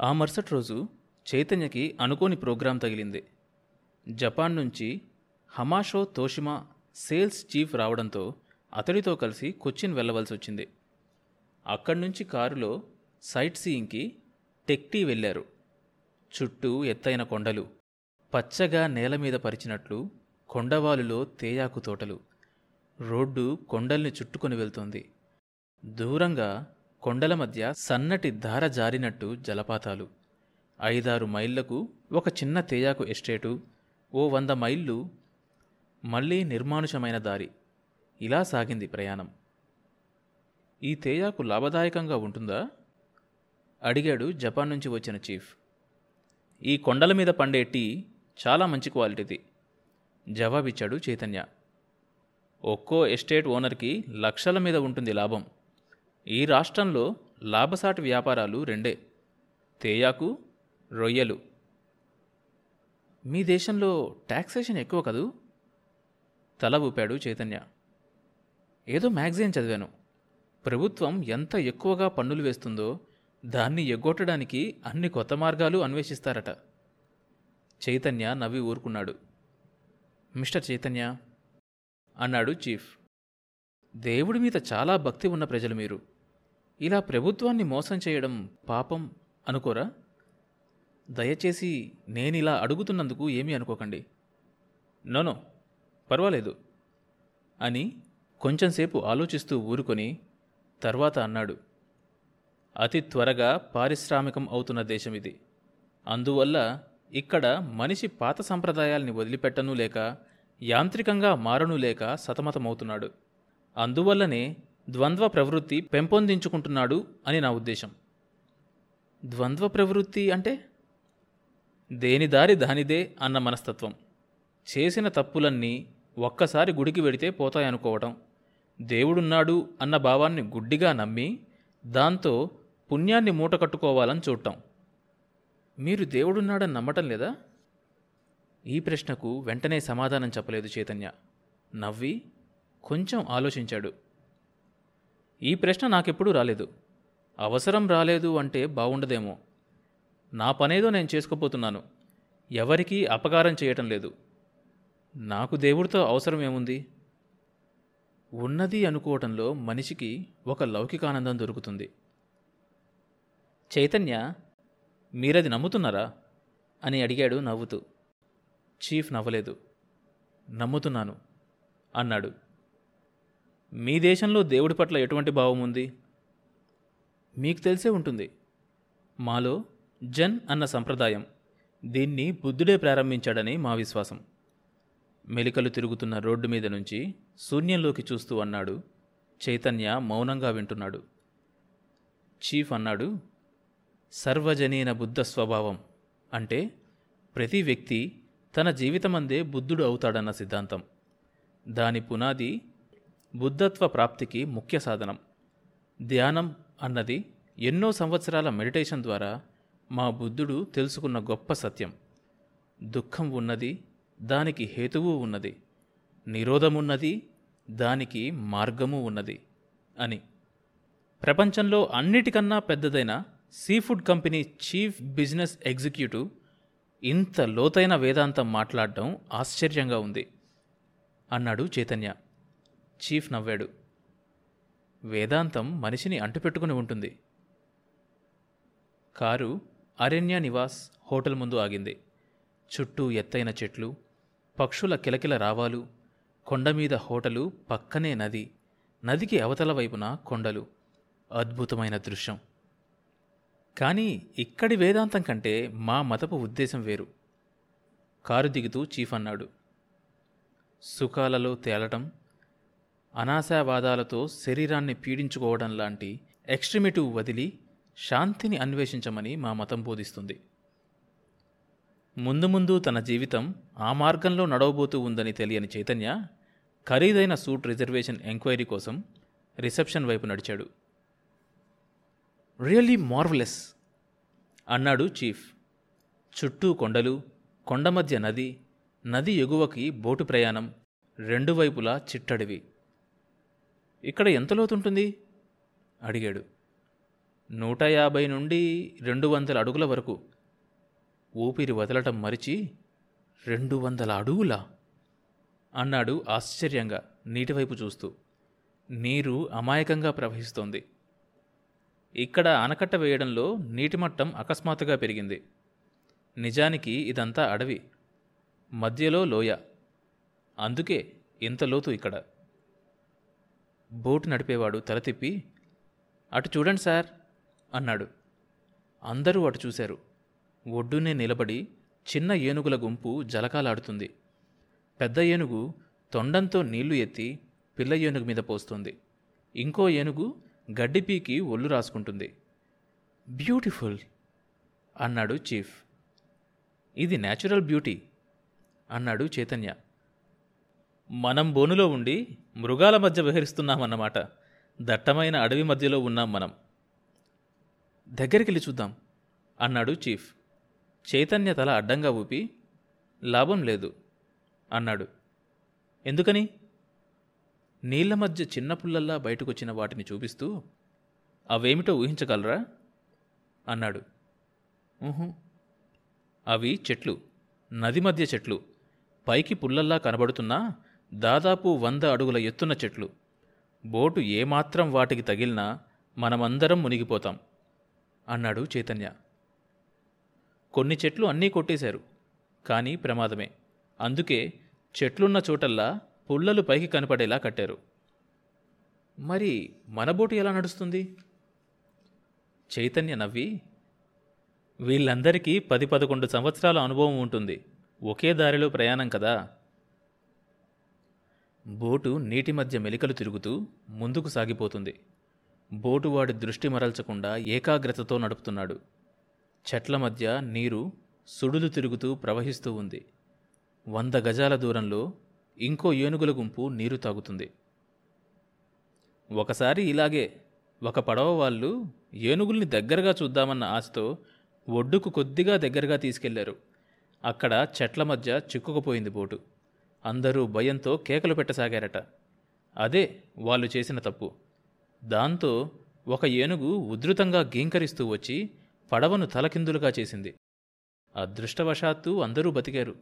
ఆ మరుసటి రోజు చైతన్యకి అనుకోని ప్రోగ్రాం తగిలింది. జపాన్ నుంచి హమాషో తోషిమా సేల్స్ చీఫ్ రావడంతో అతడితో కలిసి కొచ్చిన్ వెళ్ళవలసి వచ్చింది. అక్కడి నుంచి కారులో సైట్ సీయింగ్కి టెక్టీ వెళ్ళారు. చుట్టూ ఎత్తైన కొండలు పచ్చగా నేల మీద పరిచినట్లు కొండవాలులో తేయాకు తోటలు. రోడ్డు కొండల్ని చుట్టుకొని వెళ్తోంది. దూరంగా కొండల మధ్య సన్నటి ధార జారినట్టు జలపాతాలు. ఐదారు మైళ్ళకు ఒక చిన్న తేయాకు ఎస్టేటు ఓ వంద మైళ్ళు మళ్ళీ నిర్మానుషమైన దారి. ఇలా సాగింది ప్రయాణం. ఈ తేయాకు లాభదాయకంగా ఉంటుందా? అడిగాడు జపాన్ నుంచి వచ్చిన చీఫ్. ఈ కొండల మీద పండే టీ చాలా మంచి క్వాలిటీది జవాబిచ్చాడు చైతన్య. ఒక్కో ఎస్టేట్ ఓనర్కి లక్షల మీద ఉంటుంది లాభం. ఈ రాష్ట్రంలో లాభసాటి వ్యాపారాలు రెండే. తేయాకు రొయ్యలు. మీ దేశంలో ట్యాక్సేషన్ ఎక్కువ కదూ? తల ఊపాడు చైతన్య. ఏదో మ్యాగజైన్ చదివాను. ప్రభుత్వం ఎంత ఎక్కువగా పన్నులు వేస్తుందో దాన్ని ఎగ్గొట్టడానికి అన్ని కొత్త మార్గాలు అన్వేషిస్తారట. చైతన్య నవ్వి ఊరుకున్నాడు. మిస్టర్ చైతన్య అన్నాడు చీఫ్. దేవుడి మీద చాలా భక్తి ఉన్న ప్రజలు మీరు. ఇలా ప్రభుత్వాన్ని మోసం చేయడం పాపం అనుకోరా? దయచేసి నేనిలా అడుగుతున్నందుకు ఏమీ అనుకోకండి. నోనో పర్వాలేదు అని కొంచెంసేపు ఆలోచిస్తూ ఊరుకొని తర్వాత అన్నాడు. అతి త్వరగా పారిశ్రామికం అవుతున్న దేశం ఇది. అందువల్ల ఇక్కడ మనిషి పాత సంప్రదాయాల్ని వదిలిపెట్టనూ లేక యాంత్రికంగా మారనూ లేక సతమతమవుతున్నాడు. అందువల్లనే ద్వంద్వ ప్రవృత్తి పెంపొందించుకుంటున్నాడు అని నా ఉద్దేశం. ద్వంద్వ ప్రవృత్తి అంటే? దేని దారి దానిదే అన్న మనస్తత్వం. చేసిన తప్పులన్నీ ఒక్కసారి గుడికి వెడితే పోతాయనుకోవటం. దేవుడున్నాడు అన్న భావాన్ని గుడ్డిగా నమ్మి దాంతో పుణ్యాన్ని మూట కట్టుకోవాలని చూడటం. మీరు దేవుడున్నాడని నమ్మటం లేదా? ఈ ప్రశ్నకు వెంటనే సమాధానం చెప్పలేదు చైతన్య. నవ్వి కొంచెం ఆలోచించాడు. ఈ ప్రశ్న నాకెప్పుడూ రాలేదు. అవసరం రాలేదు అంటే బాగుండదేమో నా పనేదో నేను చేసుకోపోతున్నాను ఎవరికీ అపకారం చేయటం లేదు. నాకు దేవుడితో అవసరం ఏముంది? ఉన్నది అనుకోవటంలో మనిషికి ఒక లౌకికానందం దొరుకుతుంది. చైతన్య మీరది నమ్ముతున్నారా? అని అడిగాడు నవ్వుతూ. చీఫ్ నవ్వలేదు. నమ్ముతున్నాను అన్నాడు. మీ దేశంలో దేవుడి పట్ల ఎటువంటి భావం ఉంది? మీకు తెలిసే ఉంటుంది. మాలో జన్ అన్న సంప్రదాయం దీన్ని బుద్ధుడే ప్రారంభించాడని మా విశ్వాసం. మెలికలు తిరుగుతున్న రోడ్డు మీద నుంచి శూన్యంలోకి చూస్తూ అన్నాడు. చైతన్య మౌనంగా వింటున్నాడు. చీఫ్ అన్నాడు సర్వజనీన బుద్ధ స్వభావం అంటే ప్రతి వ్యక్తి తన జీవితమందే బుద్ధుడు అవుతాడన్న సిద్ధాంతం. దాని పునాది బుద్ధత్వ ప్రాప్తికి ముఖ్య సాధనం. ధ్యానం అన్నది ఎన్నో సంవత్సరాల మెడిటేషన్ ద్వారా మా బుద్ధుడు తెలుసుకున్న గొప్ప సత్యం. దుఃఖం ఉన్నది దానికి హేతువు ఉన్నది. నిరోధమున్నది దానికి మార్గము ఉన్నది అని. ప్రపంచంలో అన్నిటికన్నా పెద్దదైన seafood company chief business executive ఇంత లోతైన వేదాంతం మాట్లాడడం ఆశ్చర్యంగా ఉంది అన్నాడు చైతన్య. చీఫ్ నవ్వాడు. వేదాంతం మనిషిని అంటుపెట్టుకుని ఉంటుంది. కారు అరణ్య నివాస్ హోటల్ ముందు ఆగింది. చుట్టూ ఎత్తైన చెట్లు పక్షుల కిలకిల రావాలు కొండమీద హోటలు పక్కనే నది నదికి అవతల వైపున కొండలు. అద్భుతమైన దృశ్యం. కానీ ఇక్కడి వేదాంతం కంటే మా మతపు ఉద్దేశం వేరు. కారు దిగుతూ చీఫ్ అన్నాడు. సుఖాలలో తేలటం అనాశావాదాలతో శరీరాన్ని పీడించుకోవడం లాంటి ఎక్స్ట్రిమిటివ్ వదిలి శాంతిని అన్వేషించమని మా మతం బోధిస్తుంది. ముందు ముందు తన జీవితం ఆ మార్గంలో నడవబోతూ ఉందని తెలియని చైతన్య ఖరీదైన సూట్ రిజర్వేషన్ ఎంక్వైరీ కోసం రిసెప్షన్ వైపు నడిచాడు. రియల్లీ మార్వలెస్ అన్నాడు చీఫ్. చుట్టూ కొండలు కొండ మధ్య నది నది ఎగువకి బోటు ప్రయాణం రెండు వైపులా చిట్టడివి. ఇక్కడ ఎంత లోతుంటుంది? అడిగాడు. నూట యాభై నుండి రెండు వందల అడుగుల వరకు. ఊపిరి వదలటం మరిచి రెండు వందల అడుగులా? అన్నాడు ఆశ్చర్యంగా నీటివైపు చూస్తూ. నీరు అమాయకంగా ప్రవహిస్తోంది. ఇక్కడ ఆనకట్ట వేయడంలో నీటిమట్టం అకస్మాత్తుగా పెరిగింది. నిజానికి ఇదంతా అడవి. మధ్యలో లోయ. అందుకే ఇంత లోతు ఇక్కడ. బోటు నడిపేవాడు తల తిప్పి అటు చూడండి సార్ అన్నాడు. అందరూ అటు చూశారు. ఒడ్డునే నిలబడి చిన్న ఏనుగుల గుంపు జలకాలాడుతుంది. పెద్ద ఏనుగు తొండంతో నీళ్ళు ఎత్తి పిల్ల ఏనుగు మీద పోస్తుంది. ఇంకో ఏనుగు గడ్డి పీకి ఒళ్ళు రాసుకుంటుంది. బ్యూటిఫుల్ అన్నాడు చీఫ్. ఇది న్యాచురల్ బ్యూటీ అన్నాడు చైతన్య. మనం బోనులో ఉండి మృగాల మధ్య విహరిస్తున్నామన్నమాట. దట్టమైన అడవి మధ్యలో ఉన్నాం మనం. దగ్గరికెళ్ళి చూద్దాం అన్నాడు చీఫ్. చైతన్య తల అడ్డంగా ఊపి లాభం లేదు అన్నాడు. ఎందుకని? నీళ్ళ మధ్య చిన్న పుల్లల్లా బయటకొచ్చిన వాటిని చూపిస్తూ అవేమిటో ఊహించగలరా? అన్నాడు. ఊహు. అవి చెట్లు నది మధ్య చెట్లు. పైకి పుల్లల్లా కనబడుతున్నా దాదాపు వంద అడుగుల ఎత్తున చెట్లు. బోటు ఏమాత్రం వాటికి తగిలినా మనమందరం మునిగిపోతాం అన్నాడు చైతన్య. కొన్ని చెట్లు అన్నీ కొట్టేశారు కానీ ప్రమాదమే. అందుకే చెట్లున్న చోటల్లా పుల్లలు పైకి కనపడేలా కట్టారు. మరి మన బోటు ఎలా నడుస్తుంది? చైతన్య నవ్వి వీళ్ళందరికీ పది పదకొండు సంవత్సరాల అనుభవం ఉంటుంది. ఒకే దారిలో ప్రయాణం కదా? బోటు నీటి మధ్య మెలికలు తిరుగుతూ ముందుకు సాగిపోతుంది. బోటు వాడి దృష్టి మరల్చకుండా ఏకాగ్రతతో నడుపుతున్నాడు. చెట్ల మధ్య నీరు సుడులు తిరుగుతూ ప్రవహిస్తూ ఉంది. వంద గజాల దూరంలో ఇంకో ఏనుగుల గుంపు నీరు తాగుతుంది. ఒకసారి ఇలాగే ఒక పడవ వాళ్ళు ఏనుగుల్ని దగ్గరగా చూద్దామన్న ఆశతో ఒడ్డుకు కొద్దిగా దగ్గరగా తీసుకెళ్ళారు. అక్కడ చెట్ల మధ్య చిక్కుకుపోయింది బోటు. అందరూ భయంతో కేకలు పెట్టసాగారట. అదే వాళ్ళు చేసిన తప్పు. దాంతో ఒక ఏనుగు ఉధృతంగా గీంకరిస్తూ వచ్చి పడవను తలకిందులుగా చేసింది. అదృష్టవశాత్తు అందరూ బతికారు.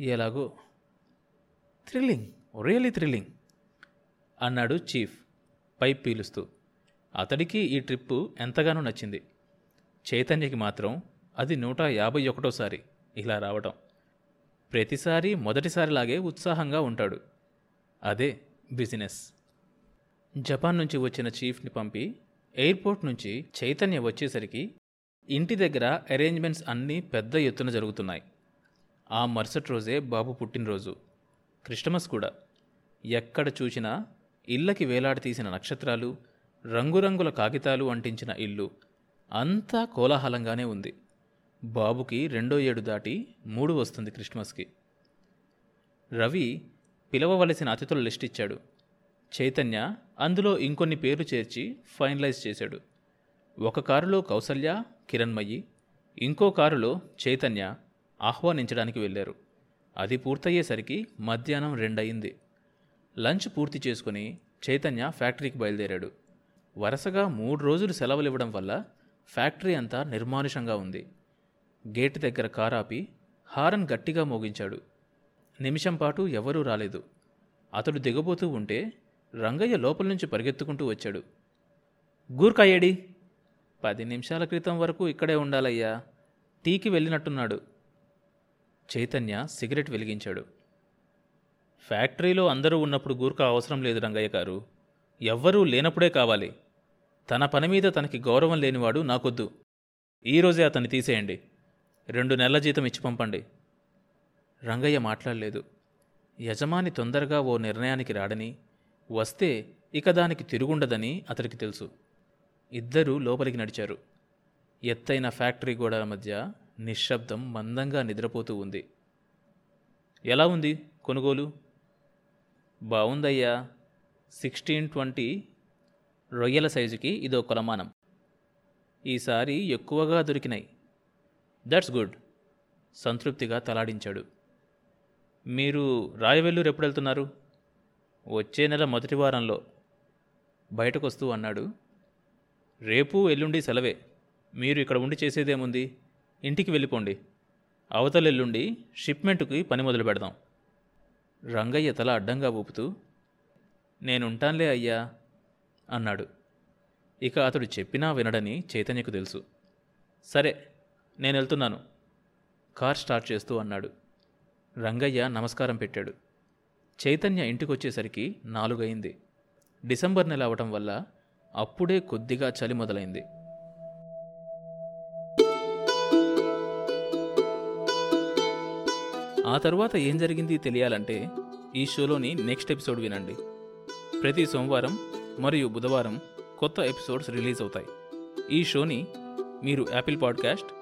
ఎలాగో. థ్రిల్లింగ్ రియలీ థ్రిల్లింగ్ అన్నాడు చీఫ్ పైప్ పీలుస్తూ. అతడికి ఈ ట్రిప్పు ఎంతగానో నచ్చింది. చైతన్యకి మాత్రం అది నూట యాభై ఒకటోసారి ఇలా రావటం. ప్రతిసారి మొదటిసారిలాగే ఉత్సాహంగా ఉంటాడు. అదే బిజినెస్. జపాన్ నుంచి వచ్చిన చీఫ్ని పంపి ఎయిర్పోర్ట్ నుంచి చైతన్య వచ్చేసరికి ఇంటి దగ్గర అరేంజ్మెంట్స్ అన్నీ పెద్ద ఎత్తున జరుగుతున్నాయి. ఆ మరుసటి రోజే బాబు పుట్టినరోజు. క్రిస్టమస్ కూడా. ఎక్కడ చూసినా ఇళ్ళకి వేలాడతీసిన నక్షత్రాలు రంగురంగుల కాగితాలు అంటించిన ఇల్లు. అంతా కోలాహలంగానే ఉంది. బాబుకి రెండో ఏడు దాటి మూడు వస్తుంది క్రిస్మస్కి. రవి పిలవవలసిన అతిథుల లిస్ట్ ఇచ్చాడు. చైతన్య అందులో ఇంకొన్ని పేర్లు చేర్చి ఫైనలైజ్ చేశాడు. ఒక కారులో కౌసల్య కిరణ్మయి ఇంకో కారులో చైతన్య ఆహ్వానించడానికి వెళ్ళారు. అది పూర్తయ్యేసరికి మధ్యాహ్నం రెండయింది. లంచ్ పూర్తి చేసుకుని చైతన్య ఫ్యాక్టరీకి బయలుదేరాడు. వరుసగా మూడు రోజులు సెలవులు ఇవ్వడం వల్ల ఫ్యాక్టరీ అంతా నిర్మానుషంగా ఉంది. గేటు దగ్గర కారాపి హారన్ గట్టిగా మోగించాడు. నిమిషం పాటు ఎవరూ రాలేదు. అతడు దిగబోతూ ఉంటే రంగయ్య లోపల నుంచి పరిగెత్తుకుంటూ వచ్చాడు. గూర్కాయ్యడి పది నిమిషాల క్రితం వరకు ఇక్కడే ఉండాలయ్యా. టీకి వెళ్ళినట్టున్నాడు. చైతన్య సిగరెట్ వెలిగించాడు. ఫ్యాక్టరీలో అందరూ ఉన్నప్పుడు గూర్ఖా అవసరం లేదు రంగయ్య గారు. ఎవ్వరూ లేనప్పుడే కావాలి. తన పని మీద తనకి గౌరవం లేనివాడు నాకొద్దు. ఈరోజే అతన్ని తీసేయండి. రెండు నెలల జీతం ఇచ్చి పంపండి. రంగయ్య మాట్లాడలేదు. యజమాని తొందరగా ఓ నిర్ణయానికి రాడని వస్తే ఇక దానికి తిరుగుండదని అతడికి తెలుసు. ఇద్దరూ లోపలికి నడిచారు. ఎత్తైన ఫ్యాక్టరీ గోడల మధ్య నిశ్శబ్దం మందంగా నిద్రపోతూ ఉంది. ఎలా ఉంది కొనుగోలు? బాగుందయ్యా సిక్స్టీన్ ట్వంటీ రొయ్యల సైజుకి ఇదో కొలమానం. ఈసారి ఎక్కువగా దొరికినాయి. దట్స్ గుడ్ సంతృప్తిగా తలాడించాడు. మీరు రాయవెల్లూరు ఎప్పుడు వెళ్తున్నారు? వచ్చే నెల మొదటి వారంలో. బయటకొస్తూ అన్నాడు. రేపు ఎల్లుండి సెలవే. మీరు ఇక్కడ ఉండి చేసేదేముంది? ఇంటికి వెళ్ళిపోండి. అవతలెల్లుండి షిప్మెంట్కి పని మొదలు పెడదాం. రంగయ్య తల అడ్డంగా ఊపుతూ నేనుంటాన్లే అయ్యా అన్నాడు. ఇక అతడు చెప్పినా వినడని చైతన్యకు తెలుసు. సరే నేను వెళ్తున్నాను. కార్ స్టార్ట్ చేస్తూ అన్నాడు. రంగయ్య నమస్కారం పెట్టాడు. చైతన్య ఇంటికొచ్చేసరికి నాలుగయింది. డిసెంబర్ నెల అవటం వల్ల అప్పుడే కొద్దిగా చలి మొదలైంది. ఆ తర్వాత ఏం జరిగింది తెలియాలంటే ఈ షోలోని నెక్స్ట్ ఎపిసోడ్ వినండి. ప్రతి సోమవారం మరియు బుధవారం కొత్త ఎపిసోడ్స్ రిలీజ్ అవుతాయి. ఈ షోని మీరు Apple podcast